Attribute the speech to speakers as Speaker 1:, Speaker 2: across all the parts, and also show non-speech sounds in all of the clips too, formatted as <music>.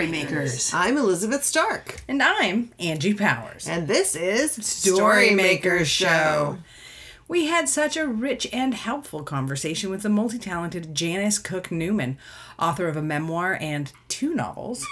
Speaker 1: Storymakers.
Speaker 2: I'm Elizabeth Stark.
Speaker 1: And I'm Angie Powers.
Speaker 2: And this is Storymakers Show.
Speaker 1: We had such a rich and helpful conversation with the multi talented Janis Cooke Newman, author of a memoir and two novels,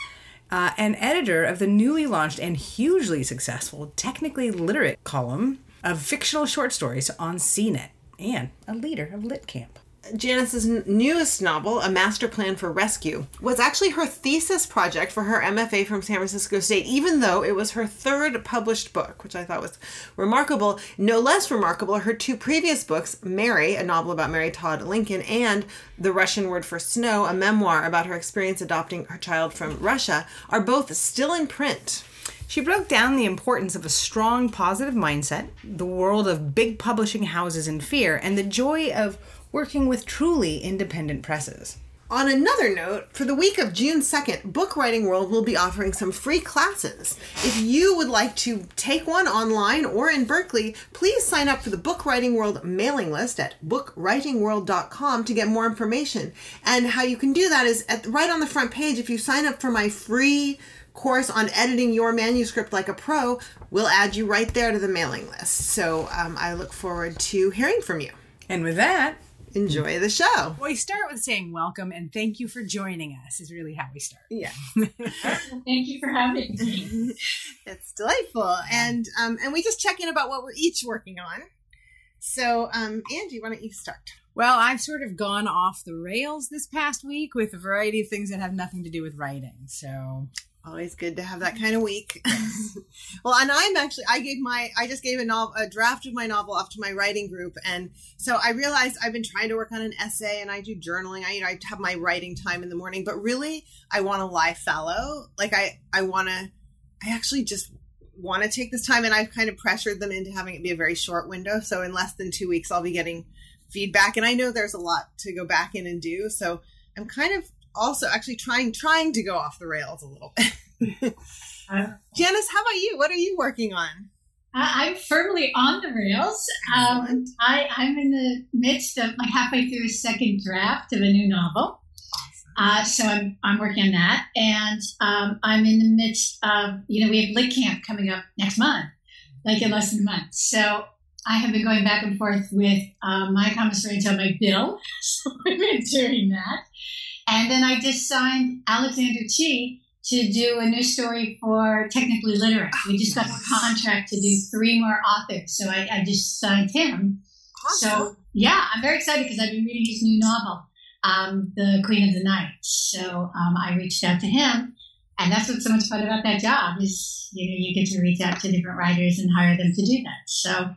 Speaker 1: uh, and editor of the newly launched and hugely successful Technically Literate column of fictional short stories on CNET, and a leader of Lit Camp.
Speaker 2: Janis's newest novel, A Master Plan for Rescue, was actually her thesis project for her MFA from San Francisco State, even though it was her third published book, which I thought was remarkable. No less remarkable, her two previous books, Mary, a novel about Mary Todd Lincoln, and The Russian Word for Snow, a memoir about her experience adopting her child from Russia, are both still in print.
Speaker 1: She broke down the importance of a strong positive mindset, the world of big publishing houses in fear, and the joy of working with truly independent presses.
Speaker 2: On another note, for the week of June 2nd, Book Writing World will be offering some free classes. If you would like to take one online or in Berkeley, please sign up for the Book Writing World mailing list at bookwritingworld.com to get more information. And how you can do that is at right on the front page if you sign up for my free course on editing your manuscript like a pro, we'll add you right there to the mailing list. So um, I look forward to hearing from you.
Speaker 1: And with that,
Speaker 2: enjoy the show.
Speaker 1: We start with saying welcome and thank you for joining us, is really how we start.
Speaker 2: Yeah. <laughs>
Speaker 3: Thank you for having me. <laughs>
Speaker 2: It's delightful. And um, and we just check in about what we're each working on. So, um, Angie, why don't you start?
Speaker 1: Well, I've sort of gone off the rails this past week with a variety of things that have nothing to do with writing. So
Speaker 2: Always good to have that kind of week. <laughs> well, and I'm actually I gave my I just gave a novel a draft of my novel off to my writing group, and so I realized I've been trying to work on an essay, and I do journaling. I you know I have my writing time in the morning, but really I want to lie fallow. Like I I want to I actually just want to take this time, and I've kind of pressured them into having it be a very short window. So in less than two weeks, I'll be getting feedback, and I know there's a lot to go back in and do. So I'm kind of also actually trying trying to go off the rails a little bit. <laughs> <laughs> uh, Janis, how about you? What are you working on?
Speaker 3: I'm firmly on the rails. Um, I, I'm in the midst of like halfway through a second draft of a new novel. Uh, so I'm, I'm working on that. And um, I'm in the midst of, you know, we have Lit Camp coming up next month, like in less than a month. So I have been going back and forth with uh, Mayacamas on my bill. <laughs> So we've been doing that. And then I just signed Alexander Chee to do a new story for Technically Literate. We just got a contract to do three more authors. So I, I just signed him.
Speaker 2: Awesome.
Speaker 3: So yeah, I'm very excited because I've been reading his new novel, um, The Queen of the Night. So um, I reached out to him. And that's what's so much fun about that job is you know you get to reach out to different writers and hire them to do that. So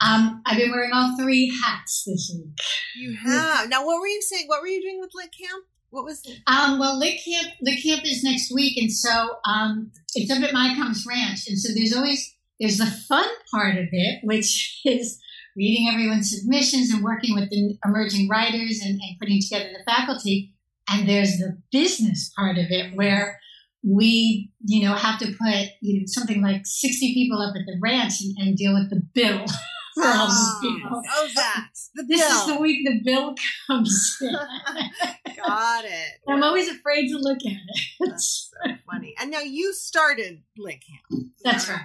Speaker 3: um, I've been wearing all three hats this week.
Speaker 2: You have. Now, what were you saying? What were you doing with Lit Camp? What was it?
Speaker 3: Um, well, Lit Camp, Lit Camp is next week, and so um, it's up at Mayacamas Ranch, and so there's always there's the fun part of it, which <laughs> is reading everyone's submissions and working with the emerging writers and, and putting together the faculty, and there's the business part of it where we, you know, have to put you know something like sixty people up at the ranch and, and deal with the bill. <laughs> All these people.
Speaker 2: Oh, that. The
Speaker 3: This
Speaker 2: bill.
Speaker 3: is the week the bill comes in. <laughs>
Speaker 2: Got it.
Speaker 3: I'm always afraid to look at it.
Speaker 2: That's so funny. And now you started Camp.
Speaker 3: That's right.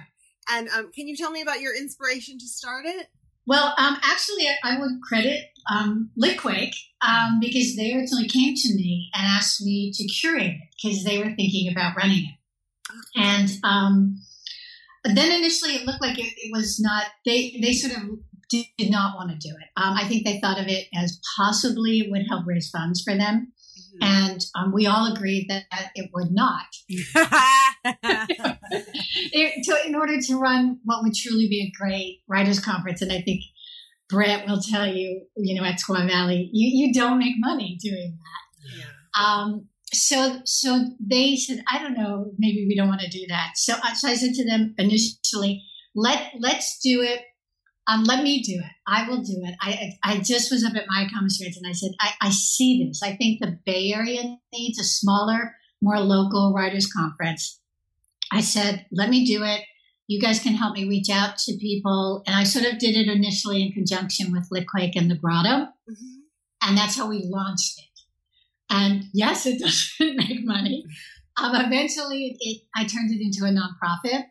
Speaker 2: And um, can you tell me about your inspiration to start it?
Speaker 3: Well, um, actually, I, I would credit um, Litquake um, because they originally came to me and asked me to curate it because they were thinking about running it. And um, then initially, it looked like it, it was not. They they sort of did, did not want to do it. Um, I think they thought of it as possibly it would help raise funds for them, and um, we all agreed that, that it would not. <laughs> It- to, in order to run what would truly be a great writers conference, and I think Brett will tell you, you know, at Squaw Valley, you, you don't make money doing that.
Speaker 2: yeah.
Speaker 3: Um, so, so they said, I don't know, maybe we don't want to do that. So, I- so I said to them initially, let let's do it. Um, let me do it. I will do it. I I just was up at Mayacamas and I said, I, I see this. I think the Bay Area needs a smaller, more local writers conference. I said, let me do it. You guys can help me reach out to people. And I sort of did it initially in conjunction with Litquake and the Grotto. And that's how we launched it. And yes, it <laughs> doesn't make money. Um, eventually, it, I turned it into a nonprofit,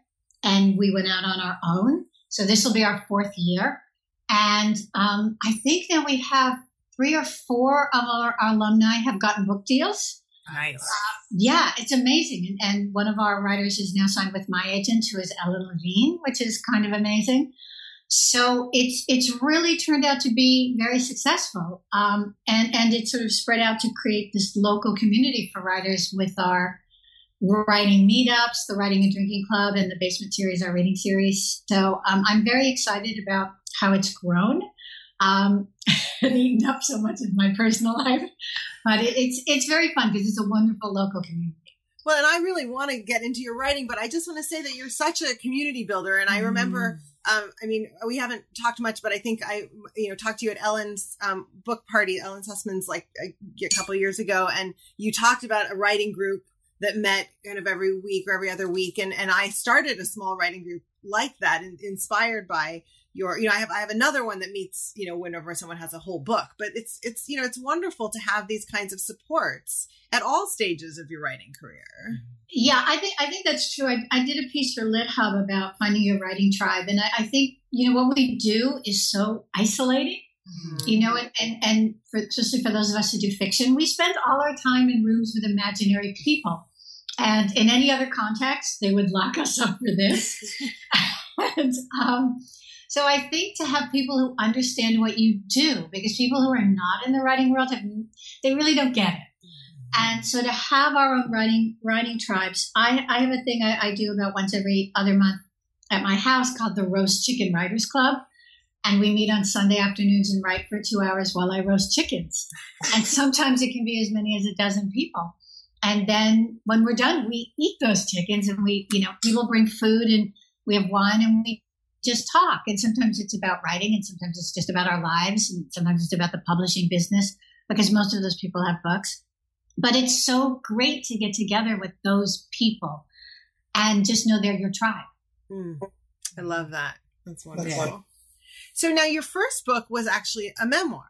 Speaker 3: and we went out on our own. So this will be our fourth year, and um, I think that we have three or four of our, our alumni have gotten book deals.
Speaker 1: Nice.
Speaker 3: Uh, yeah, it's amazing. And, and, one of our writers is now signed with my agent, who is Ellen Levine, which is kind of amazing. So it's it's really turned out to be very successful, um, and and it sort of spread out to create this local community for writers with our writing meetups, the Writing and Drinking Club, and the Basement Series, our reading series. So um, I'm very excited about how it's grown um, <laughs> and eaten up so much of my personal life. But it, it's it's very fun because it's a wonderful local community.
Speaker 2: Well, and I really want to get into your writing, but I just want to say that you're such a community builder. And I remember, mm. um, I mean, we haven't talked much, but I think I, you know, talked to you at Ellen's um, book party, Ellen Sussman's, like a, a couple years ago, and you talked about a writing group that met kind of every week or every other week, and and I started a small writing group like that, and inspired by your you know i have i have another one that meets you know whenever someone has a whole book but it's it's you know it's wonderful to have these kinds of supports at all stages of your writing career.
Speaker 3: Yeah i think i think that's true. I, I did a piece for lit hub about finding your writing tribe and I, I think you know what we do is so isolating mm-hmm. you know and and, and for, especially for those of us who do fiction we spend all our time in rooms with imaginary people and in any other context they would lock us up for this. <laughs> And um so I think to have people who understand what you do, because people who are not in the writing world have they really don't get it. Mm-hmm. And so to have our own writing writing tribes, I, I have a thing I, I do about once every other month at my house called the Roast Chicken Writers Club. And we meet on Sunday afternoons and write for two hours while I roast chickens. And <laughs> sometimes it can be as many as a dozen people. And then when we're done, we eat those chickens and we, you know, people bring food and we have wine and we just talk. And sometimes it's about writing, and sometimes it's just about our lives, and sometimes it's about the publishing business because most of those people have books. But it's so great to get together with those people and just know they're your tribe.
Speaker 2: Mm, I love that. That's wonderful. So now your first book was actually a memoir.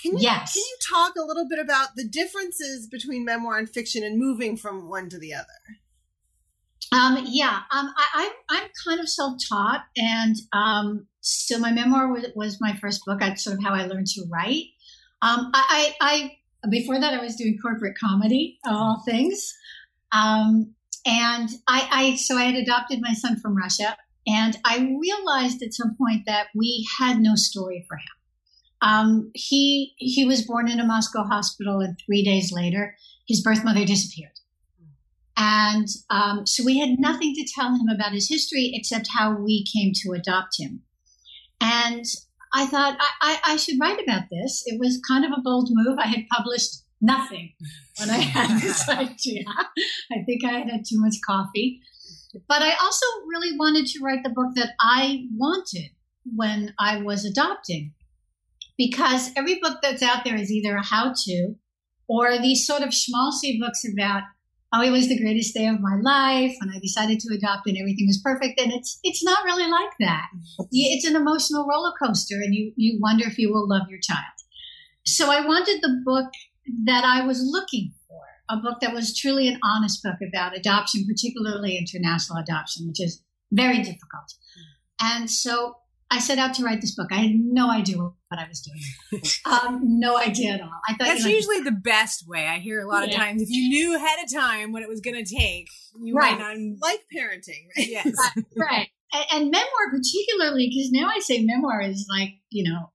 Speaker 2: Can you,
Speaker 3: yes.
Speaker 2: Can you talk a little bit about the differences between memoir and fiction and moving from one to the other?
Speaker 3: Um, yeah, um, I, am kind of self-taught, and um, so my memoir was, was, my first book. That's sort of how I learned to write. Um, I, I, I, before that, I was doing corporate comedy, all things, um, and I, I, so I had adopted my son from Russia, and I realized at some point that we had no story for him. Um, he he was born in a Moscow hospital, and three days later, his birth mother disappeared. And um, so we had nothing to tell him about his history except how we came to adopt him. And I thought I, I, I, should write about this. It was kind of a bold move. I had published nothing when I had <laughs> this idea. I think I had had too much coffee. But I also really wanted to write the book that I wanted when I was adopting. Because every book that's out there is either a how to or these sort of schmaltzy books about it was the greatest day of my life when I decided to adopt and everything was perfect. And it's it's not really like that. It's an emotional roller coaster, and you you wonder if you will love your child. So I wanted the book that I was looking for, a book that was truly an honest book about adoption, particularly international adoption, which is very difficult. And so I set out to write this book. I had no idea what I was doing. <laughs> um, no idea at all. I
Speaker 1: thought that's you know, usually the best way. I hear a lot yeah. of times if you knew ahead of time what it was going to take, you right. might not
Speaker 2: like parenting. <laughs>
Speaker 1: Right? Yes,
Speaker 3: right. And, and memoir, particularly, because now I say memoir is like you know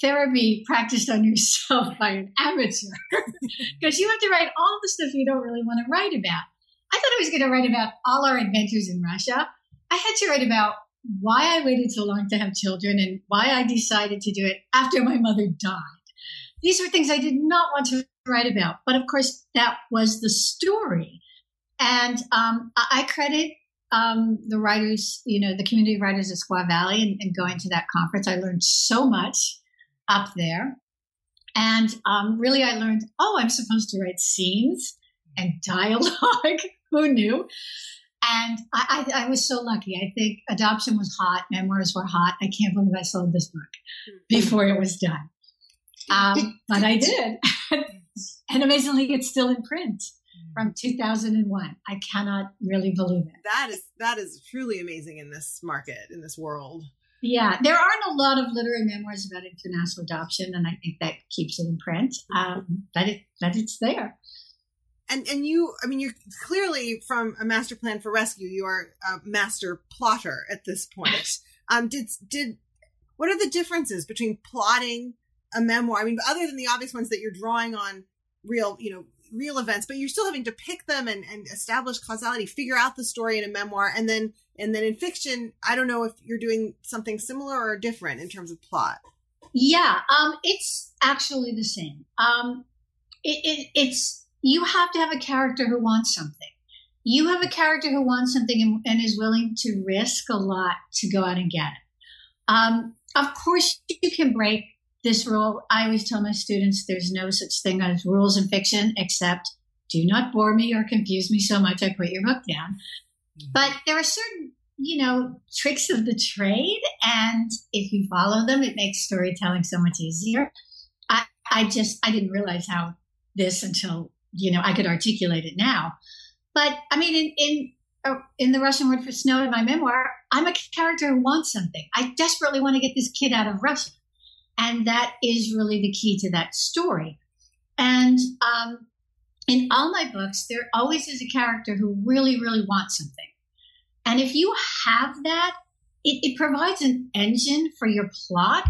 Speaker 3: therapy practiced on yourself by an amateur, <laughs> because you have to write all the stuff you don't really want to write about. I thought I was going to write about all our adventures in Russia. I had to write about why I waited so long to have children and why I decided to do it after my mother died. These were things I did not want to write about, but of course, that was the story. And um, I credit um, the writers, you know, the community writers of Squaw Valley and, and, going to that conference. I learned so much up there. And um, really, I learned, oh, I'm supposed to write scenes and dialogue. <laughs> Who knew? And I, I, I, was so lucky. I think adoption was hot, memoirs were hot. I can't believe I sold this book before it was done. Um, but I did. <laughs> and amazingly, it's still in print. from 2001. I cannot really believe it.
Speaker 2: That is that is truly amazing in this market in this world.
Speaker 3: Yeah, there aren't a lot of literary memoirs about international adoption, and I think that keeps it in print. Um, but it but it's there.
Speaker 2: And and you, I mean, you're clearly from a master plan for rescue. You are a master plotter at this point. Um, did did what are the differences between plotting a memoir? I mean, other than the obvious ones that you're drawing on real, you know, real events, but you're still having to pick them and, and establish causality, figure out the story in a memoir, and then and then in fiction, I don't know if you're doing something similar or different in terms of plot.
Speaker 3: Yeah, um, it's actually the same. Um, it, it, it's you have to have a character who wants something. You have a character who wants something and, and is willing to risk a lot to go out and get it. Um, of course, you can break this rule. I always tell my students there's no such thing as rules in fiction except do not bore me or confuse me so much I put your book down. Mm-hmm. But there are certain, you know, tricks of the trade. And if you follow them, it makes storytelling so much easier. I, I just, I didn't realize how this until, you know, I could articulate it now. But I mean, in, in, uh, in the Russian word for snow in my memoir, I'm a character who wants something. I desperately want to get this kid out of Russia. And that is really the key to that story. And um, in all my books, there always is a character who really, really wants something. And if you have that, it, it provides an engine for your plot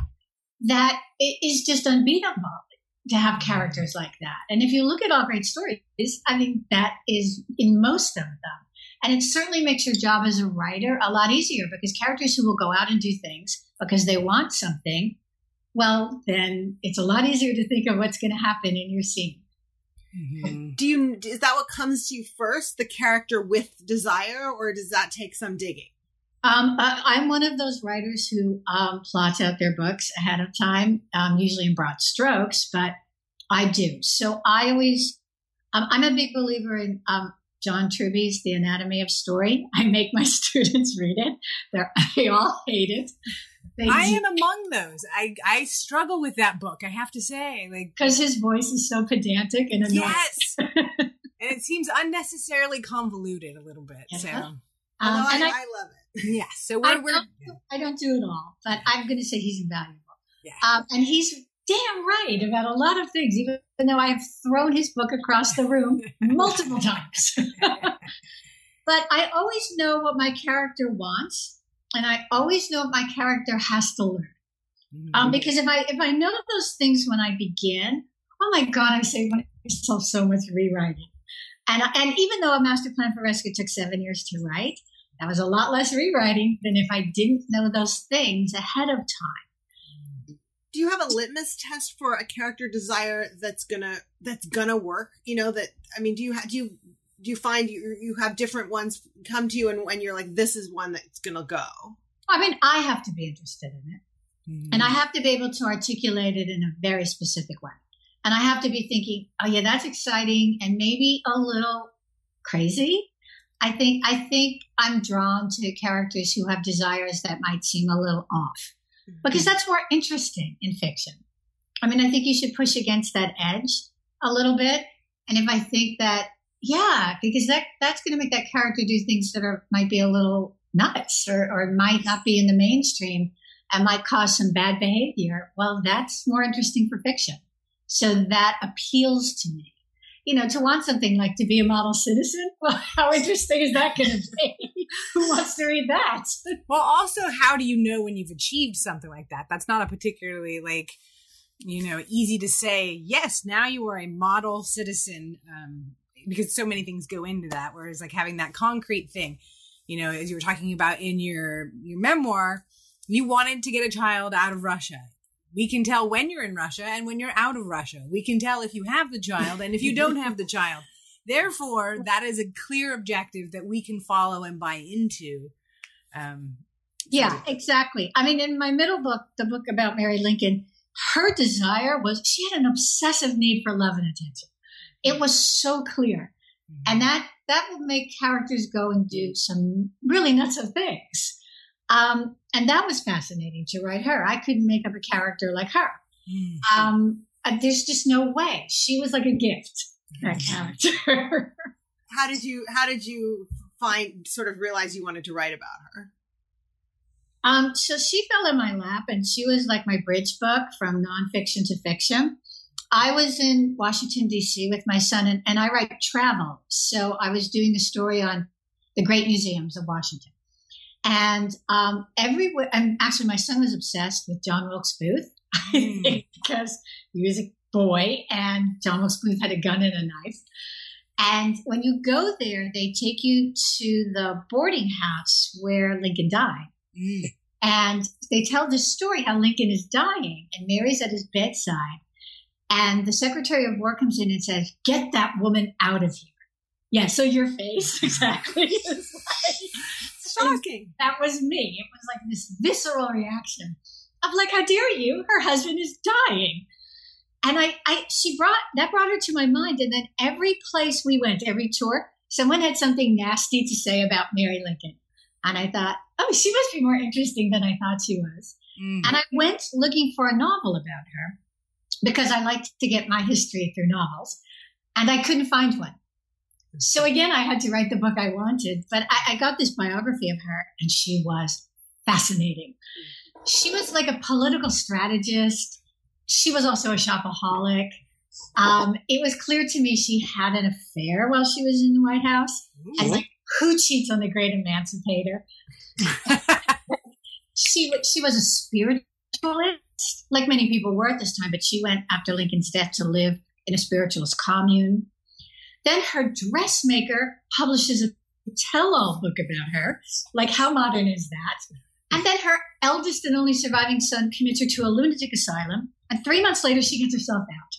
Speaker 3: that is just unbeatable to have characters like that. And if you look at all great stories, I think that is in most of them. And it certainly makes your job as a writer a lot easier because characters who will go out and do things because they want something well, then it's a lot easier to think of what's going to happen in your scene.
Speaker 2: Mm-hmm. Do you is that what comes to you first, the character with desire, or does that take some digging?
Speaker 3: Um, I, am one of those writers who um, plots out their books ahead of time, um, usually in broad strokes, but I do. So I always, um, I'm a big believer in um, John Truby's The Anatomy of Story. <laughs> I make my <laughs> students read it. They're, <laughs> they all hate it.
Speaker 1: I am among those. I I struggle with that book. I have to say, like
Speaker 3: because his voice is so pedantic and annoying.
Speaker 1: Yes, and it seems unnecessarily convoluted a little bit. Yeah. So, um,
Speaker 2: I, I, I, love it. <laughs>
Speaker 1: Yeah. So we're,
Speaker 3: I,
Speaker 1: we're
Speaker 3: don't, I don't do it all, but I'm going to say he's invaluable. Yeah. Um, and he's damn right about a lot of things, even though I have thrown his book across the room <laughs> multiple times. <laughs> but I always know what my character wants and I always know what my character has to learn. Um, mm-hmm. Um, because if I if I know those things when I begin, oh my god, I save myself so much rewriting. And and even though a master plan for rescue took seven years to write, that was a lot less rewriting than if I didn't know those things ahead of time.
Speaker 2: Do you have a litmus test for a character desire that's gonna that's gonna work? You know that I mean, do you do you do you find you you have different ones come to you and when you're like this is one that's gonna go
Speaker 3: i mean i have to be interested in it mm-hmm. and i have to be able to articulate it in a very specific way and i have to be thinking oh yeah that's exciting and maybe a little crazy i think i think i'm drawn to characters who have desires that might seem a little off mm-hmm. because that's more interesting in fiction i mean i think you should push against that edge a little bit and if i think that yeah, because that that's going to make that character do things that are might be a little nuts or, or might not be in the mainstream and might cause some bad behavior. Well, that's more interesting for fiction. So that appeals to me. You know, to want something like to be a model citizen. <laughs> Well, how interesting is that going to be? <laughs> Who wants to read that? <laughs>
Speaker 1: Well, also, how do you know when you've achieved something like that? That's not a particularly like you know easy to say. Yes, now you are a model citizen. Um, because so many things go into that. Whereas like having that concrete thing, you know, as you were talking about in your your memoir, you wanted to get a child out of Russia. We can tell when you're in Russia and when you're out of Russia. We can tell if you have the child and if you don't have the child. Therefore, that is a clear objective that we can follow and buy into. Um,
Speaker 3: yeah, exactly. I mean, in my middle book, the book about Mary Lincoln, her desire was she had an obsessive need for love and attention. It was so clear. Mm-hmm. And that that will make characters go and do some really nuts of things. Um, and that was fascinating to write her. I couldn't make up a character like her. Mm-hmm. Um, uh, there's just no way. She was like a gift, that mm-hmm. character. <laughs>
Speaker 2: how did you how did you find sort of realize you wanted to write about her?
Speaker 3: Um, so she fell in my lap, and she was like my bridge book from nonfiction to fiction. I was in Washington D.C. with my son, and, and I write travel. So I was doing the story on the great museums of Washington. And um, everywhere, and actually, my son was obsessed with John Wilkes Booth <laughs> mm. because he was a boy and John Wilkes Booth had a gun and a knife. And when you go there, they take you to the boarding house where Lincoln died. Mm. And they tell this story how Lincoln is dying and Mary's at his bedside. And the Secretary of War comes in and says, Get that woman out of here. Yeah, so your face, <laughs> exactly.
Speaker 2: Shocking.
Speaker 3: That was me. It was like this visceral reaction of like, how dare you? Her husband is dying. And I, I she brought that brought her to my mind. And then every place we went, every tour, someone had something nasty to say about Mary Lincoln. And I thought, oh, she must be more interesting than I thought she was. Mm. And I went looking for a novel about her because I liked to get my history through novels. And I couldn't find one. So again, I had to write the book I wanted, but I, I got this biography of her and she was fascinating. She was like a political strategist. She was also a shopaholic. Um, it was clear to me she had an affair while she was in the White House. And like, who cheats on the great emancipator? <laughs> she she was a spiritualist, like many people were at this time, but she went after Lincoln's death to live in a spiritualist commune. Then her dressmaker publishes a tell-all book about her. Like, how modern is that? And then her eldest and only surviving son commits her to a lunatic asylum. And three months later, she gets herself out.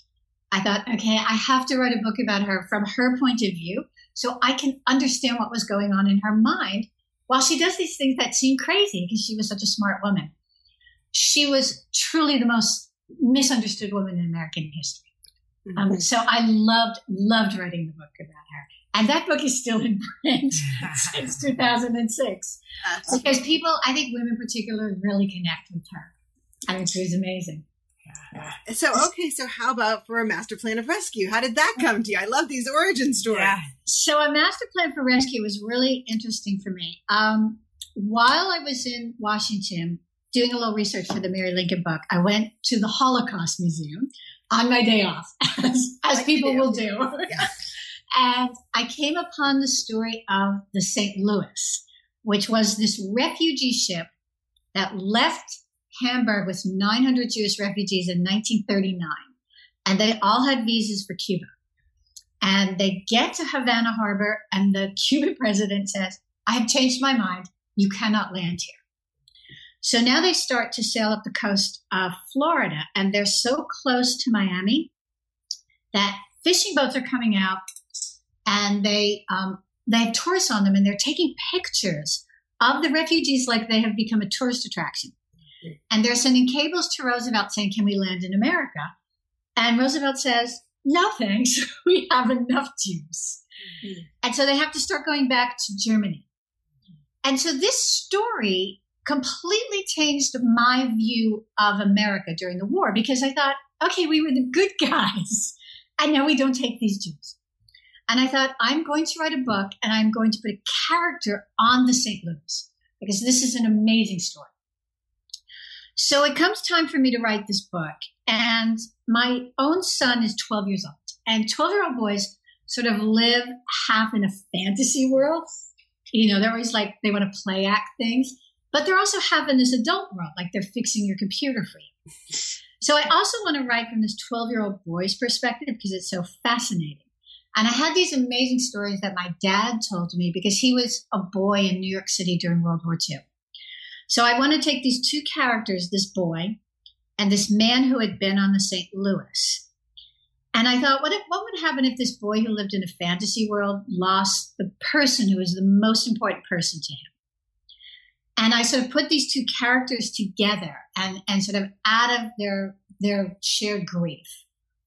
Speaker 3: I thought, okay, I have to write a book about her from her point of view so I can understand what was going on in her mind while she does these things that seem crazy because she was such a smart woman. She was truly the most misunderstood woman in American history. Um, mm-hmm. so I loved, loved writing the book about her. And that book is still in print <laughs> since 2006. because people, I think women in particular, really connect with her. I mean, she was amazing.
Speaker 2: So okay, so how about for a master plan of rescue? How did that come to you? I love these origin stories. Yeah.
Speaker 3: So a master plan for rescue was really interesting for me. Um, while I was in Washington doing a little research for the Mary Lincoln book, I went to the Holocaust Museum on my day off, <laughs> as, as people will do. Yeah. <laughs> and I came upon the story of the St. Louis, which was this refugee ship that left Hamburg with 900 Jewish refugees in 1939, and they all had visas for Cuba. And they get to Havana Harbor, and the Cuban president says, I have changed my mind. You cannot land here. So now they start to sail up the coast of Florida, and they're so close to Miami that fishing boats are coming out, and they um, they have tourists on them, and they're taking pictures of the refugees like they have become a tourist attraction. And they're sending cables to Roosevelt saying, Can we land in America? And Roosevelt says, No thanks. <laughs> we have enough Jews. Mm-hmm. And so they have to start going back to Germany. And so this story completely changed my view of America during the war because I thought, okay, we were the good <laughs> guys. And now we don't take these Jews. And I thought, I'm going to write a book and I'm going to put a character on the St. Louis because this is an amazing story. So it comes time for me to write this book. And my own son is 12 years old. And 12 year old boys sort of live half in a fantasy world. You know, they're always like, they want to play act things, but they're also half in this adult world, like they're fixing your computer for you. So I also want to write from this 12 year old boy's perspective because it's so fascinating. And I had these amazing stories that my dad told me because he was a boy in New York City during World War II. So I want to take these two characters, this boy and this man who had been on the St. Louis. And I thought, what, if, what would happen if this boy who lived in a fantasy world lost the person who was the most important person to him? And I sort of put these two characters together and, and sort of out of their, their shared grief,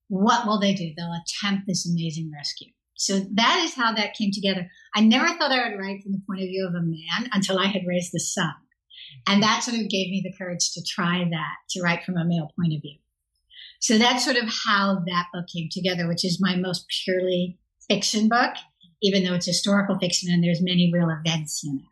Speaker 3: what will they do? They'll attempt this amazing rescue. So that is how that came together. I never thought I would write from the point of view of a man until I had raised a son. And that sort of gave me the courage to try that, to write from a male point of view. So that's sort of how that book came together, which is my most purely fiction book. even though it's historical fiction and there's many real events in it.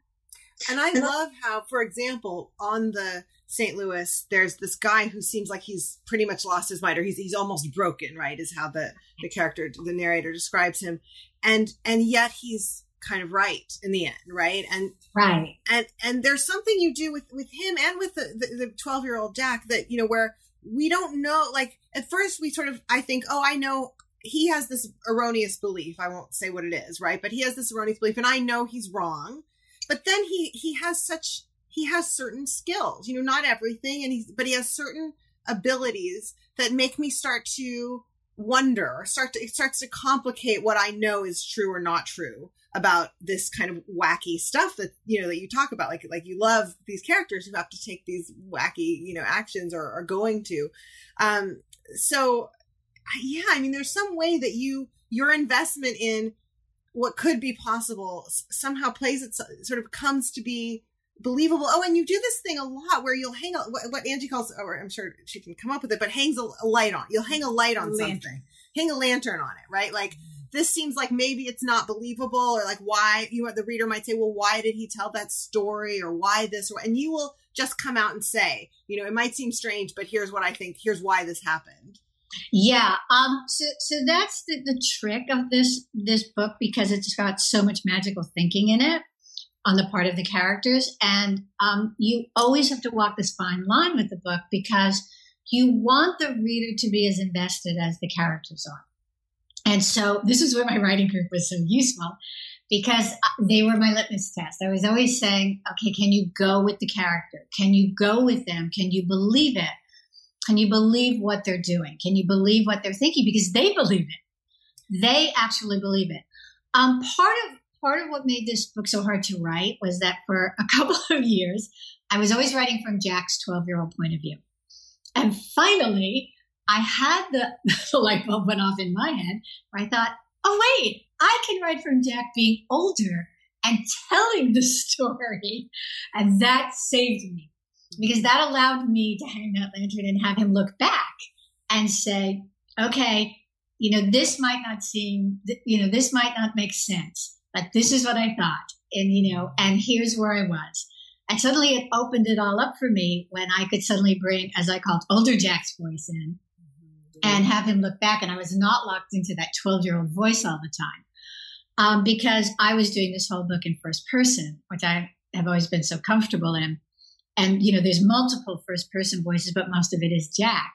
Speaker 2: And I love how, for example, on the St. Louis, there's this guy who seems like he's pretty much lost his mind, or he's he's almost broken, right? Is how the the character, the narrator, describes him, and and yet he's kind of right in the end, right? And
Speaker 3: right,
Speaker 2: and and there's something you do with with him and with the the twelve year old Jack that you know where we don't know. Like at first, we sort of I think, oh, I know he has this erroneous belief. I won't say what it is, right? But he has this erroneous belief, and I know he's wrong. But then he he has such he has certain skills, you know, not everything, and he's but he has certain abilities that make me start to wonder, start to it starts to complicate what I know is true or not true about this kind of wacky stuff that you know that you talk about. Like like you love these characters who have to take these wacky you know actions or are going to. Um so yeah i mean there's some way that you your investment in what could be possible somehow plays it sort of comes to be believable. Oh, and you do this thing a lot where you'll hang a, what Angie calls, or I'm sure she can come up with it, but hangs a, light on. You'll hang a light on lantern. something, hang a lantern on it, right? Like mm. this seems like maybe it's not believable, or like why you know the reader might say, well, why did he tell that story, or why this, or, and you will just come out and say, you know, it might seem strange, but here's what I think. Here's why this happened.
Speaker 3: Yeah. Um. So, so that's the, the trick of this this book because it's got so much magical thinking in it on the part of the characters. And um, you always have to walk this fine line with the book because you want the reader to be as invested as the characters are. And so this is where my writing group was so useful because uh, they were my litmus test. I was always saying, okay, can you go with the character? Can you go with them? Can you believe it? Can you believe what they're doing? Can you believe what they're thinking? Because they believe it. They actually believe it. Um, part of part of what made this book so hard to write was that for a <laughs> couple of years, I was always writing from Jack's 12 year old point of view. And finally, I had the, <laughs> the light bulb went off in my head where I thought, oh, wait, I can write from Jack being older and telling the <laughs> story. And that saved me because that allowed me to hang that lantern and have him look back and say, okay, you know, this might not seem, you know, this might not make sense but this is what I thought. And, you know, and here's where I was. And suddenly it opened it all up for me when I could suddenly bring, as I called, older Jack's voice in and have him look back. And I was not locked into that 12 year old voice all the time um, because I was doing this whole book in first person, which I have always been so comfortable in. And, you know, there's multiple first person voices, but most of it is Jack.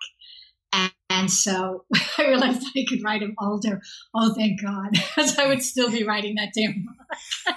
Speaker 3: And so <laughs> I realized I could write him older. Oh, thank God, <laughs> because I would still be writing that damn book.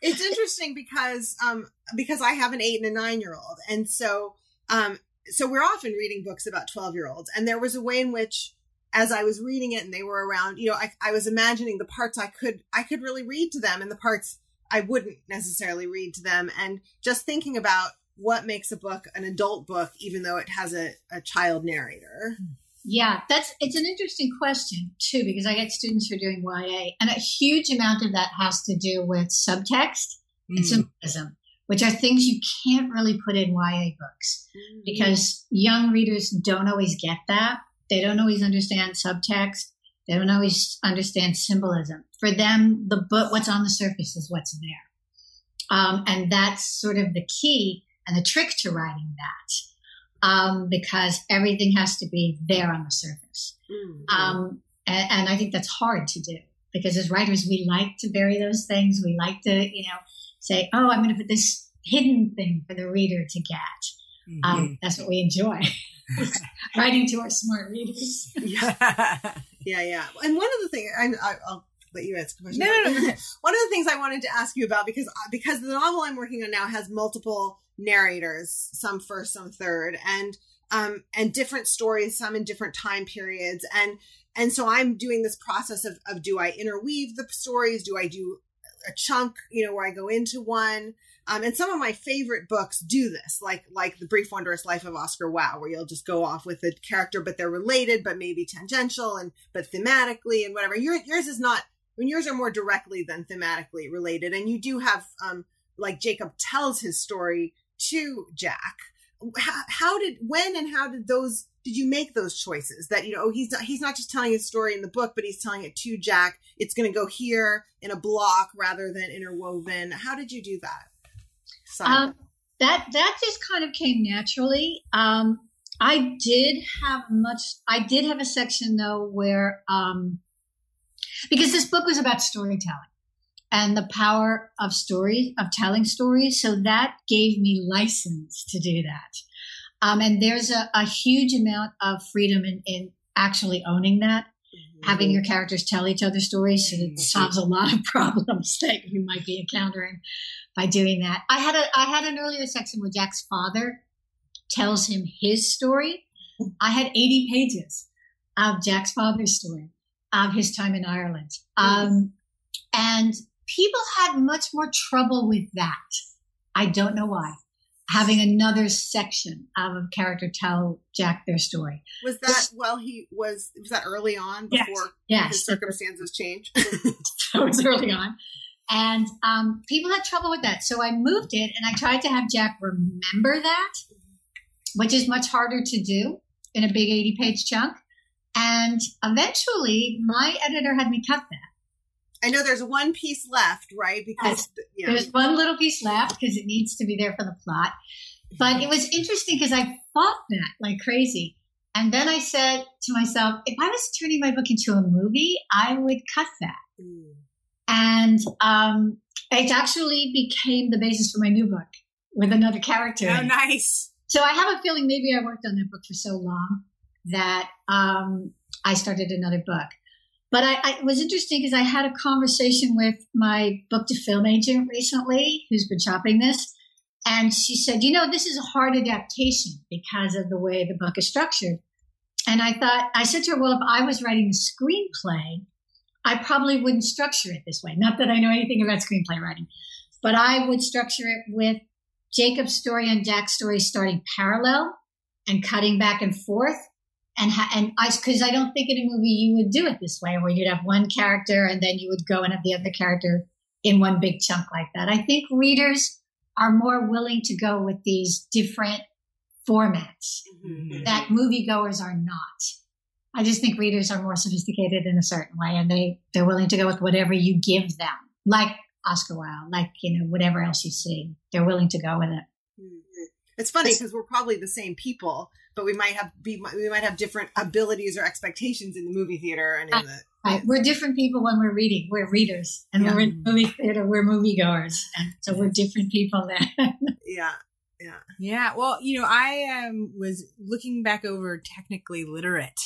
Speaker 2: it's interesting because um, because I have an eight and a nine year old, and so um, so we're often reading books about twelve year olds. And there was a way in which, as I was reading it, and they were around, you know, I, I was imagining the parts I could I could really read to them, and the parts I wouldn't necessarily read to them, and just thinking about what makes a book an adult book, even though it has a, a child narrator.
Speaker 3: Yeah, that's it's an interesting question too because I get students who are doing YA, and a huge amount of that has to do with subtext mm. and symbolism, which are things you can't really put in YA books mm. because young readers don't always get that. They don't always understand subtext. They don't always understand symbolism. For them, the book, what's on the surface, is what's there, um, and that's sort of the key and the trick to writing that um, because everything has to be there on the surface. Mm-hmm. Um, and, and, I think that's hard to do because as writers, we like to bury those things. We like to, you know, say, oh, I'm going to put this hidden thing for the reader to get. Mm-hmm. Um, that's what we enjoy. <laughs> Writing to our smart readers. <laughs>
Speaker 2: yeah. <laughs> yeah, yeah. And one of the things, I, I, will let you ask a question. No, no, no. <laughs> one of the things I wanted to ask you about because because the novel I'm working on now has multiple narrators, some first, some third, and um, and different stories, some in different time periods, and and so I'm doing this process of of do I interweave the stories? Do I do a chunk, you know, where I go into one? Um, and some of my favorite books do this, like like the Brief Wondrous Life of Oscar Wao, where you'll just go off with a character, but they're related, but maybe tangential and but thematically and whatever. Your, yours is not. I mean, yours are more directly than thematically related, and you do have um, like Jacob tells his story to Jack. How, how did when and how did those did you make those choices that you know he's not he's not just telling his story in the book but he's telling it to jack. It's going to go here in a block rather than interwoven. How did you do that
Speaker 3: um, that that just kind of came naturally. Um, i did have much i did have a section though where um, because this book was about storytelling and the power of story of telling stories so that gave me license to do that um, and there's a, a, huge amount of freedom in, in actually owning that, mm-hmm. having your characters tell each other stories. So it mm-hmm. solves a lot of <laughs> problems that you might be encountering by doing that. I had a I had an earlier section where Jack's father tells him his story. I had 80 pages of Jack's father's story of his time in Ireland. Mm-hmm. Um, and people had much more trouble with that. I don't know why having another section of a character tell Jack their story.
Speaker 2: Was that well. he was was that early on before
Speaker 3: yes,
Speaker 2: his circumstances changed? <laughs> <laughs>
Speaker 3: it was early on. And um, people had trouble with that. So I moved it and I tried to have Jack remember that, which is much harder to do in a big 80 page chunk. And eventually my editor had me cut that.
Speaker 2: I know there's one piece left, right?
Speaker 3: Because yes. there's one little piece left because it needs to be there for the plot. But it was interesting because I fought that like crazy. And then I said to myself, if I was turning my book into a movie, I would cut that. Mm. And um, it actually became the basis for my new book with another character.
Speaker 2: Oh, nice.
Speaker 3: So I have a feeling maybe I worked on that book for so long that um, I started another book. But I, I, it was interesting because I had a conversation with my book to film agent recently, who's been shopping this, and she said, "You know, this is a hard adaptation because of the way the book is structured." And I thought, I said to her, "Well, if I was writing a screenplay, I probably wouldn't structure it this way. Not that I know anything about screenplay writing, but I would structure it with Jacob's story and Jack's story starting parallel and cutting back and forth." And ha- and I because I don't think in a movie you would do it this way, where you'd have one character and then you would go and have the other character in one big chunk like that. I think readers are more willing to go with these different formats mm-hmm. that moviegoers are not. I just think readers are more sophisticated in a certain way, and they they're willing to go with whatever you give them, like Oscar Wao, like you know whatever else you see. They're willing to go with it.
Speaker 2: Mm-hmm. It's funny because we're probably the same people, but we might have be we might have different abilities or expectations in the movie theater and in the
Speaker 3: right. We're different people when we're reading. We're readers, and yeah. we're in movie theater, we're moviegoers, and so we're different people then. <laughs>
Speaker 2: yeah. Yeah.
Speaker 1: Yeah. Well, you know, I um, was looking back over technically literate.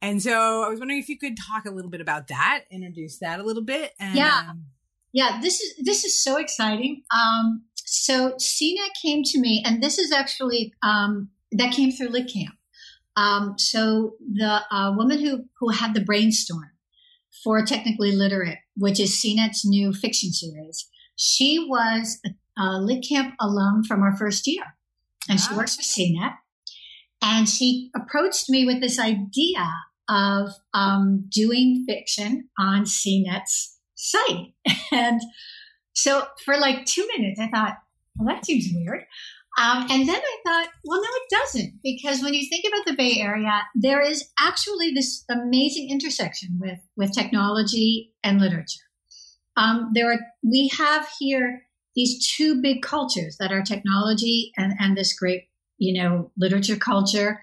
Speaker 1: And so I was wondering if you could talk a little bit about that, introduce that a little bit. And,
Speaker 3: yeah. Um, yeah, this is this is so exciting. Um, so CNET came to me, and this is actually um, that came through Lit Camp. Um, so the uh, woman who who had the brainstorm for Technically Literate, which is CNET's new fiction series, she was a, a Lit Camp alum from our first year, and wow. she works for CNET. And she approached me with this idea of um, doing fiction on CNET's site, <laughs> and so for like two minutes, I thought, well, that seems weird. Um, and then I thought, well, no, it doesn't, because when you think about the Bay Area, there is actually this amazing intersection with with technology and literature. Um, there are we have here these two big cultures that are technology and and this great you know literature culture,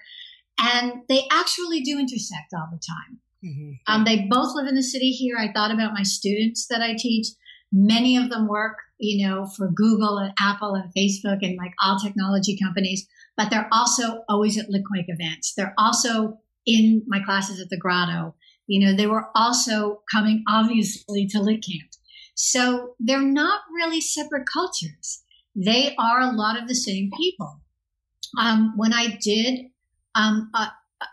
Speaker 3: and they actually do intersect all the time. Mm-hmm. Um, they both live in the city here. I thought about my students that I teach. Many of them work, you know, for Google and Apple and Facebook and like all technology companies, but they're also always at LitQuake events. They're also in my classes at the Grotto. You know, they were also coming obviously to Lit Camp. So they're not really separate cultures. They are a lot of the same people. Um, when I did, um, uh,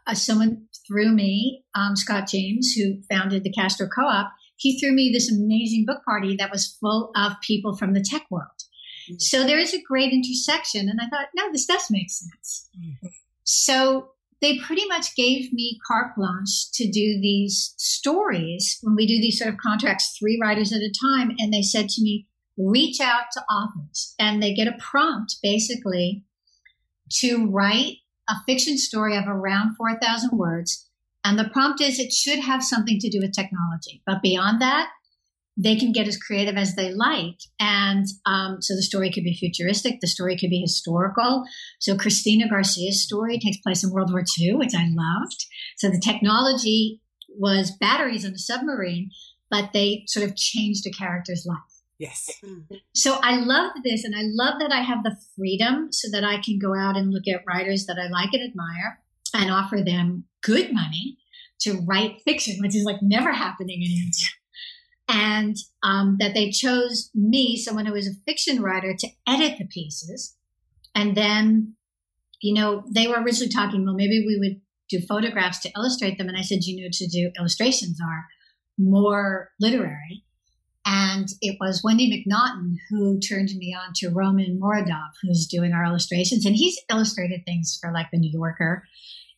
Speaker 3: uh, someone through me, um, Scott James, who founded the Castro Co-op, he threw me this amazing book party that was full of people from the tech world. So there is a great intersection. And I thought, no, this does make sense. So they pretty much gave me carte blanche to do these stories when we do these sort of contracts, three writers at a time. And they said to me, reach out to authors. And they get a prompt basically to write a fiction story of around 4,000 words. And the prompt is it should have something to do with technology. But beyond that, they can get as creative as they like. And um, so the story could be futuristic, the story could be historical. So Cristina Garcia's story takes place in World War II, which I loved. So the technology was batteries on a submarine, but they sort of changed a character's life.
Speaker 1: Yes.
Speaker 3: So I love this, and I love that I have the freedom so that I can go out and look at writers that I like and admire and offer them good money to write fiction, which is like never happening in India. And um, that they chose me, someone who is a fiction writer, to edit the pieces. And then, you know, they were originally talking, well, maybe we would do photographs to illustrate them. And I said, you know, to do illustrations are more literary. And it was Wendy MacNaughton who turned me on to Roman Muradov, who's doing our illustrations. And he's illustrated things for like the New Yorker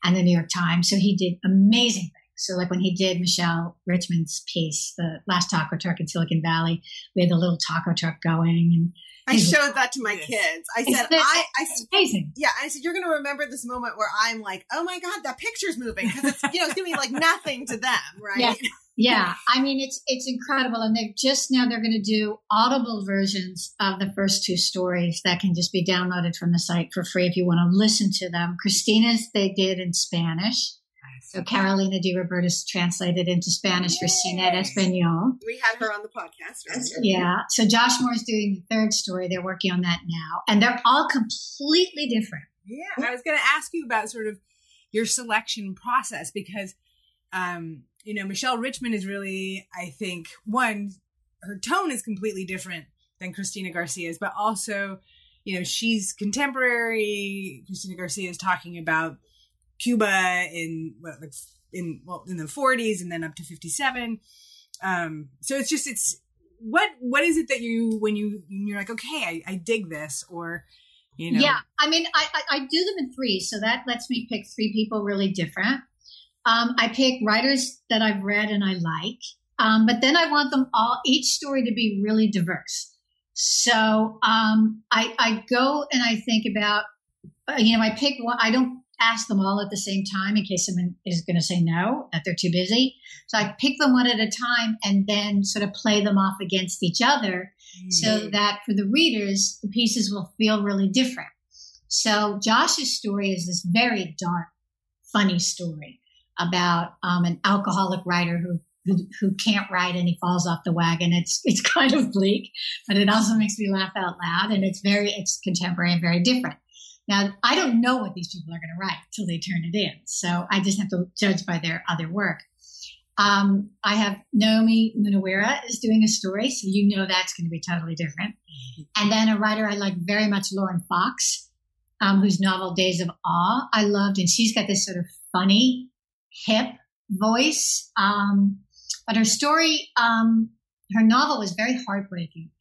Speaker 3: and the New York Times. So he did amazing things. So like when he did Michelle Richmond's piece, the last taco truck in Silicon Valley, we had the little taco truck going and
Speaker 2: I showed that to my kids. I said, I, I,
Speaker 3: amazing.
Speaker 2: Yeah, I said, you're going to remember this moment where I'm like, oh my god, that picture's moving because it's you know it's going to be like nothing to them, right?
Speaker 3: Yeah. <laughs> Yeah, I mean it's it's incredible, and they've just now they're going to do audible versions of the first two stories that can just be downloaded from the site for free if you want to listen to them. Cristina's they did in Spanish, so Carolina De Robertis translated into Spanish for CNET Espanol.
Speaker 2: We had her on the podcast. Right?
Speaker 3: Yeah. So Josh Mohr's doing the third story. They're working on that now. And they're all completely different.
Speaker 1: Yeah. I was going to ask you about sort of your selection process because, um, you know, Michelle Richmond is really, I think, one, her tone is completely different than Cristina Garcia's, but also, you know, she's contemporary. Christina Garcia is talking about Cuba in what, like in well in the 40s and then up to 57. Um, so it's just it's what what is it that you when you you're like okay I, I dig this or you know
Speaker 3: yeah I mean I, I, I do them in three so that lets me pick three people really different. Um, I pick writers that I've read and I like, um, but then I want them all each story to be really diverse. So um, I, I go and I think about uh, you know I pick one I don't ask them all at the same time in case someone is going to say no, that they're too busy. So I pick them one at a time and then sort of play them off against each other mm-hmm. so that for the readers, the pieces will feel really different. So Josh's story is this very dark, funny story about um, an alcoholic writer who, who, who can't write and he falls off the wagon. It's it's <laughs> kind of bleak, but it also makes me laugh out loud, and it's very it's contemporary and very different. Now, I don't know what these people are going to write until they turn it in. So I just have to judge by their other work. Um, I have Nayomi Munaweera is doing a story, so you know that's going to be totally different. And then a writer I like very much, Lauren Fox, um, whose novel Days of Awe I loved, and she's got this sort of funny, hip voice. Um, but her story, um, her novel was very heartbreaking,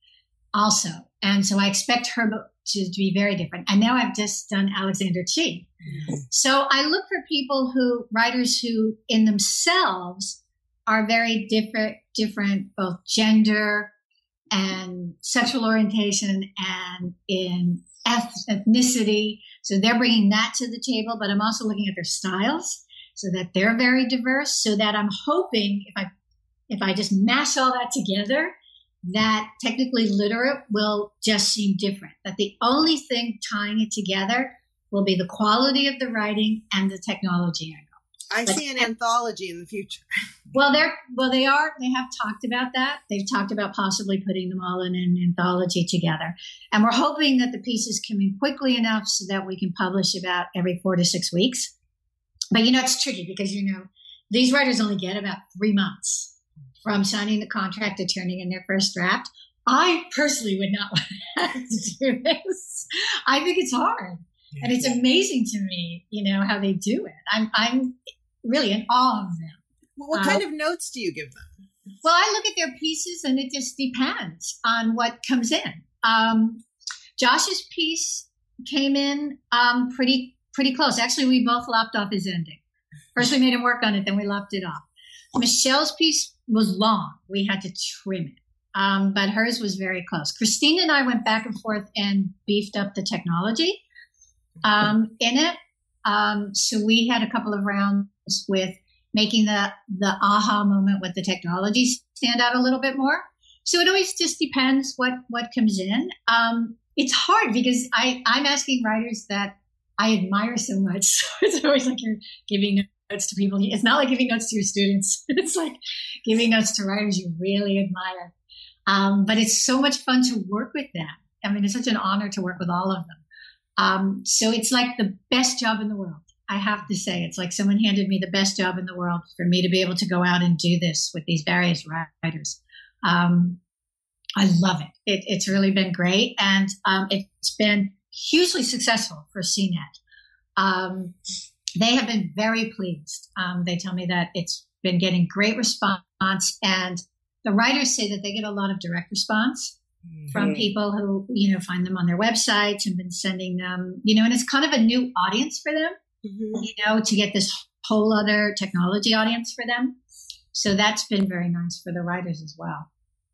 Speaker 3: also, and so I expect her to, to be very different. And now I've just done Alexander Chee. Mm-hmm. So I look for people who, writers who in themselves are very different, different, both gender and sexual orientation and in ethnicity. So they're bringing that to the table, but I'm also looking at their styles so that they're very diverse so that I'm hoping if I, if I just mash all that together, that technically literate will just seem different. That the only thing tying it together will be the quality of the writing and the technology angle.
Speaker 2: I but, see an anthology in the future.
Speaker 3: well, they're well, they are. They have talked about that. They've talked about possibly putting them all in an anthology together, and we're hoping that the pieces come in quickly enough so that we can publish about every four to six weeks. But you know, it's tricky because you know these writers only get about three months from signing the contract to turning in their first draft. I personally would not <laughs> want to do this. I think it's hard. Yeah. And it's amazing to me, you know, how they do it. I'm, I'm really in awe of them.
Speaker 2: Well, what uh, kind of notes do you give them?
Speaker 3: Well, I look at their pieces and it just depends on what comes in. Um, Josh's piece came in um, pretty pretty close. Actually, we both lopped off his ending. First, we made him work on it, then we lopped it off. Michelle's piece was long. We had to trim it. Um, but hers was very close. Christine and I went back and forth and beefed up the technology um, in it. Um, so we had a couple of rounds with making the the aha moment with the technology stand out a little bit more. So it always just depends what what comes in. Um, it's hard because I I'm asking writers that I admire so much. <laughs> So it's always like you're giving notes to people. It's not like giving notes to your students. <laughs> It's like giving notes to writers you really admire. Um, but it's so much fun to work with them. I mean, it's such an honor to work with all of them. Um, so it's like the best job in the world. I have to say, it's like someone handed me the best job in the world for me to be able to go out and do this with these various writers. Um, I love it. it. It's really been great, and um, it's been hugely successful for CNET. Um, they have been very pleased. Um, they tell me that it's been getting great response, and the writers say that they get a lot of direct response mm-hmm. from people who you know find them on their websites and been sending them, you know, and it's kind of a new audience for them, mm-hmm. you know, to get this whole other technology audience for them. So that's been very nice for the writers as well.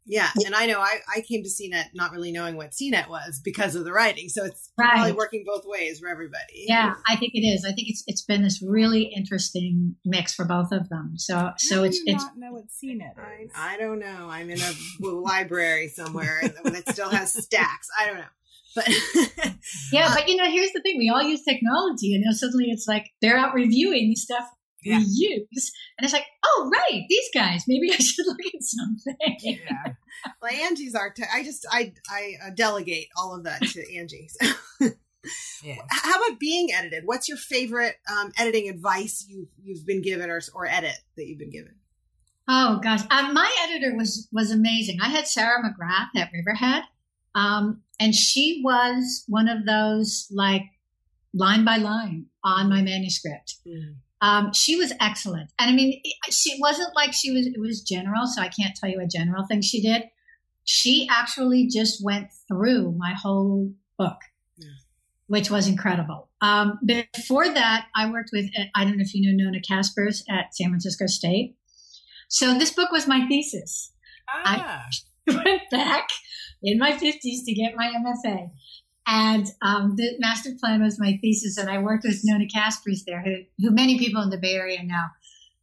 Speaker 2: Yeah, and I know I, I came to CNET not really knowing what CNET was because of the writing, so it's right. probably working both ways for everybody.
Speaker 3: Yeah, I think it is. I think it's it's been this really interesting mix for both of them. So so it's it's
Speaker 1: not know what CNET
Speaker 2: is. I, I don't know. I'm in a library somewhere that still has stacks. I don't know. But <laughs>
Speaker 3: yeah, uh, but you know, here's the thing: we all use technology, and now suddenly it's like they're out reviewing stuff yeah. we use. And it's like, oh, right, these guys, maybe I <laughs> should look at something.
Speaker 2: Yeah. well, Angie's our, te- I just, I, I uh, delegate all of that to Angie. <laughs> yeah. How about being edited? What's your favorite um, editing advice you've, you've been given or, or edit that you've been given?
Speaker 3: Oh gosh, uh, my editor was was amazing. I had Sarah McGrath at Riverhead, um, and she was one of those like line by line on my manuscript. Mm. Um, she was excellent. And I mean, she wasn't like she was, it was general. So I can't tell you a general thing she did. She actually just went through my whole book, yeah. which was incredible. Um, before that, I worked with, I don't know if you know Nona Caspers at San Francisco State. So this book was my thesis. Ah. I <laughs> went back in my 50s to get my MFA. And um, the master plan was my thesis, and I worked with Nona Caspers there, who, who many people in the Bay Area know.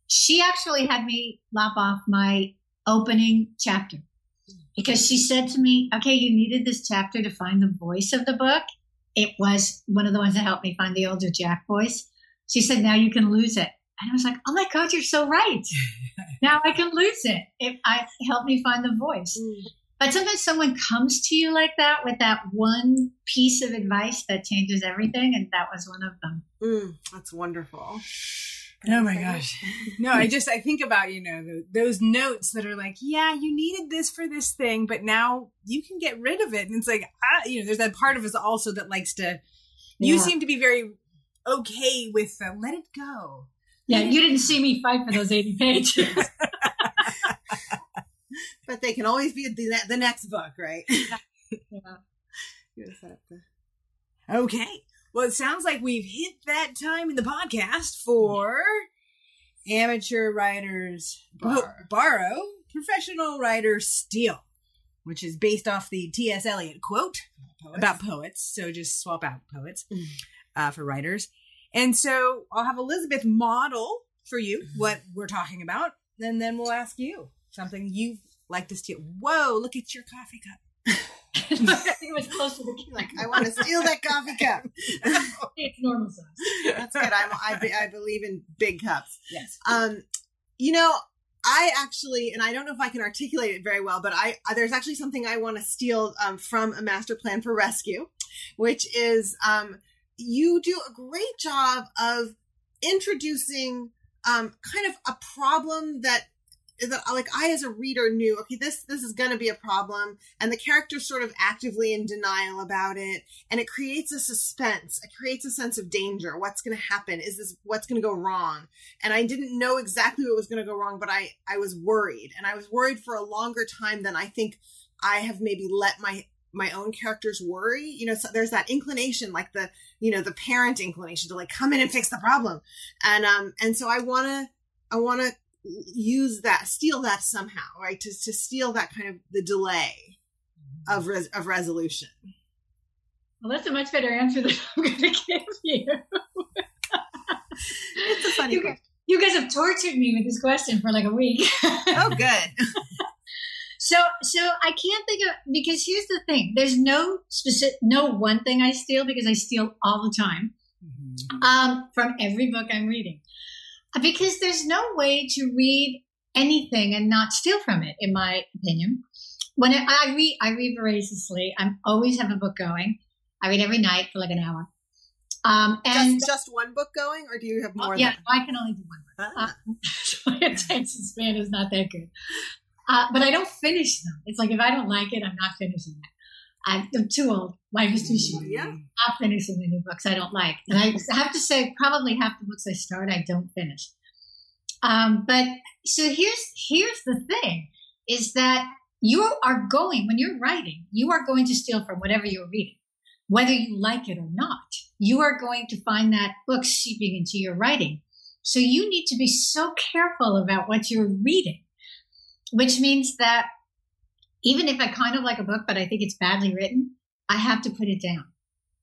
Speaker 3: She actually had me lop off my opening chapter because she said to me, Okay, you needed this chapter to find the voice of the book. It was one of the ones that helped me find the older Jack voice. She said, Now you can lose it. And I was like, Oh my God, you're so right. <laughs> now I can lose it. It, I, helped me find the voice. Mm. But sometimes someone comes to you like that with that one piece of advice that changes everything, and that was one of them.
Speaker 2: Mm, that's wonderful.
Speaker 1: Oh my gosh. <laughs> No, I just I think about, you know, the, those notes that are like, yeah, you needed this for this thing, but now you can get rid of it. And it's like, ah, you know, there's that part of us also that likes to you yeah. seem to be very okay with uh, let it go.
Speaker 3: Yeah, you didn't see me fight for those 80 <laughs> pages.
Speaker 2: But they can always be the, the next book, right? <laughs> yeah.
Speaker 1: Okay. Well, it sounds like we've hit that time in the podcast for amateur writers Bar. borrow, professional writers steal, which is based off the T.S. Eliot quote poets. about poets. So just swap out poets mm. uh, for writers. And so I'll have Elizabeth model for you mm-hmm. what we're talking about, and then we'll ask you something you like to steal. Whoa, look at your coffee cup. <laughs>
Speaker 3: it was close to the
Speaker 2: Like, I want to steal that coffee cup. <laughs>
Speaker 3: it's normal size.
Speaker 2: That's good. I'm, I, be, I believe in big cups.
Speaker 1: Yes.
Speaker 2: Um, you know, I actually, and I don't know if I can articulate it very well, but I there's actually something I want to steal um, from a master plan for rescue, which is um, you do a great job of introducing um, kind of a problem that that like I as a reader knew okay this this is going to be a problem and the character's sort of actively in denial about it and it creates a suspense it creates a sense of danger. What's going to happen? Is this what's going to go wrong? And I didn't know exactly what was going to go wrong but I I was worried and I was worried for a longer time than I think I have maybe let my my own characters worry you know so there's that inclination like the you know the parent inclination to like come in and fix the problem. And um and so I want to I want to use that, steal that somehow, right? To, to steal that kind of the delay of, res, of resolution.
Speaker 3: Well, that's a much better answer than <laughs> I'm going to give you.
Speaker 2: it's a funny
Speaker 3: you guys, you guys have tortured me with this question for like a week.
Speaker 2: oh, good. <laughs> <laughs>
Speaker 3: so, so I can't think of because here's the thing: there's no specific, no one thing I steal because I steal all the time mm-hmm. um, from every book I'm reading. Because there's no way to read anything and not steal from it, in my opinion. When I read, I read voraciously. I always have a book going. I read every night for like an hour.
Speaker 2: Um, and just, just one book going, or do you have more?
Speaker 3: yeah, I can only do one book. Ah. Uh, <laughs> my attention span is not that good. Uh, but I don't finish them. It's like if I don't like it, I'm not finishing it. I'm too old. Life is too short.
Speaker 2: Yeah.
Speaker 3: Not finishing the new books I don't like. And I have to say, probably half the books I start, I don't finish. Um, but so here's here's the thing: is that you are going when you're writing, you are going to steal from whatever you're reading whether you like it or not. You are going to find that book seeping into your writing. So you need to be so careful about what you're reading, which means that even if I kind of like a book, but I think it's badly written, I have to put it down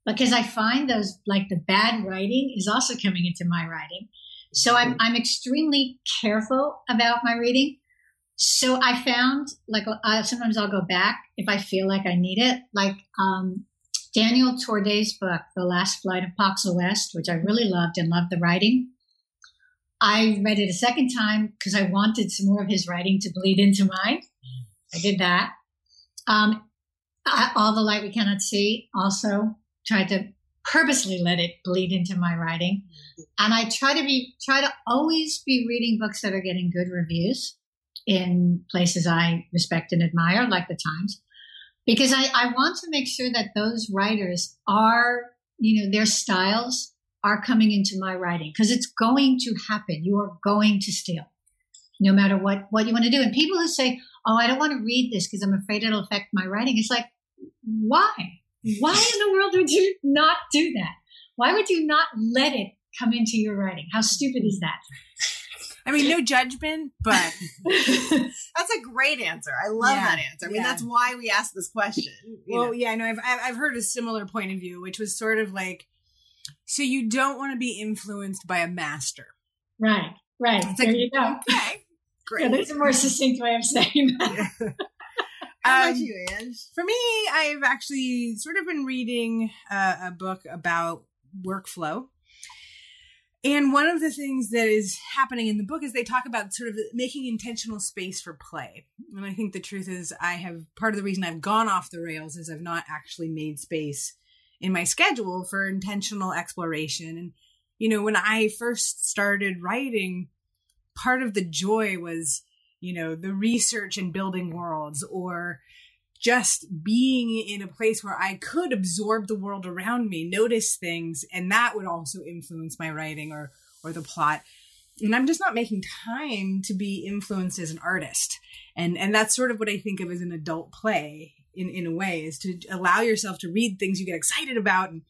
Speaker 3: because I find those like the bad writing is also coming into my writing. So I'm, I'm extremely careful about my reading. So I found like uh, sometimes I'll go back if I feel like I need it. Like um, Daniel Torday's book, The Last Flight of Poxl West, which I really loved and loved the writing. I read it a second time because I wanted some more of his writing to bleed into mine. I did that. Um, I, All the Light We Cannot See also tried to purposely let it bleed into my writing. And I try to be, try to always be reading books that are getting good reviews in places I respect and admire, like the Times because I, I want to make sure that those writers are, you know, their styles are coming into my writing because it's going to happen. You are going to steal no matter what, what you want to do. And people who say, Oh, I don't want to read this because I'm afraid it'll affect my writing. It's like, why? Why in the world would you not do that? Why would you not let it come into your writing? How stupid is that?
Speaker 1: I mean, no judgment, but <laughs>
Speaker 2: that's a great answer. I love yeah, that answer. I mean, yeah. that's why we asked this question.
Speaker 1: Well, know. yeah, no, I've I've heard a similar point of view, which was sort of like, so you don't want to be influenced by a master,
Speaker 3: right? Right. It's there like, you go.
Speaker 2: Okay, great.
Speaker 3: Yeah, there's a more <laughs> succinct way of saying that. <laughs>
Speaker 2: How about um, you, Ange?
Speaker 1: For me, I've actually sort of been reading uh, a book about workflow and one of the things that is happening in the book is they talk about sort of making intentional space for play. And I think the truth is, I have part of the reason I've gone off the rails is I've not actually made space in my schedule for intentional exploration. And, you know, when I first started writing, part of the joy was, you know, the research and building worlds or just being in a place where I could absorb the world around me, notice things, and that would also influence my writing or or the plot. And I'm just not making time to be influenced as an artist. And and that's sort of what I think of as an adult play in, in a way, is to allow yourself to read things you get excited about and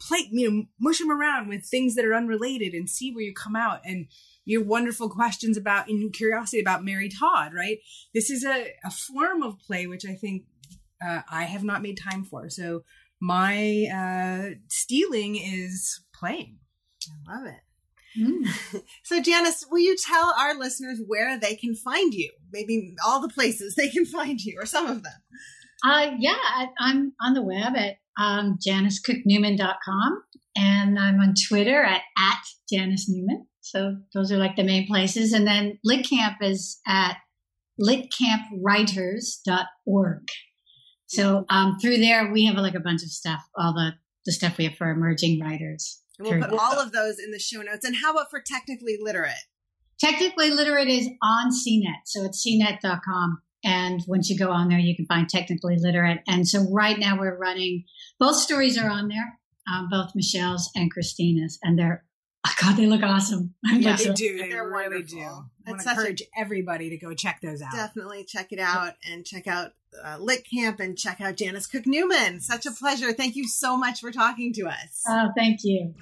Speaker 1: play, you know, mush them around with things that are unrelated and see where you come out. And your wonderful questions about and curiosity about Mary Todd, right? This is a, a form of play which I think uh, I have not made time for. So my uh, stealing is playing.
Speaker 2: I love it. Mm. <laughs> so Janis, will you tell our listeners where they can find you? Maybe all the places they can find you, or some of them.
Speaker 3: Uh, yeah, I'm on the web at um, janiscookenewman.com, and I'm on Twitter at at Janis Newman. So those are like the main places. And then Lit Camp is at litcamp.writers.org. So um, through there, we have like a bunch of stuff, all the, the stuff we have for emerging writers.
Speaker 2: And we'll put all of those in the show notes. And how about for Technically Literate?
Speaker 3: Technically Literate is on CNET. So it's cnet.com. And once you go on there, you can find Technically Literate. And so right now we're running, both stories are on there, um, both Michelle's and Cristina's. And they're Oh God, they look awesome. <laughs>
Speaker 1: Yeah, they do. They They're really wonderful. do. I want to encourage a, everybody to go check those out.
Speaker 2: Definitely check it out and check out uh, Lit Camp and check out Janis Cooke Newman. Such a pleasure. Thank you so much for talking to us.
Speaker 3: Oh, thank you.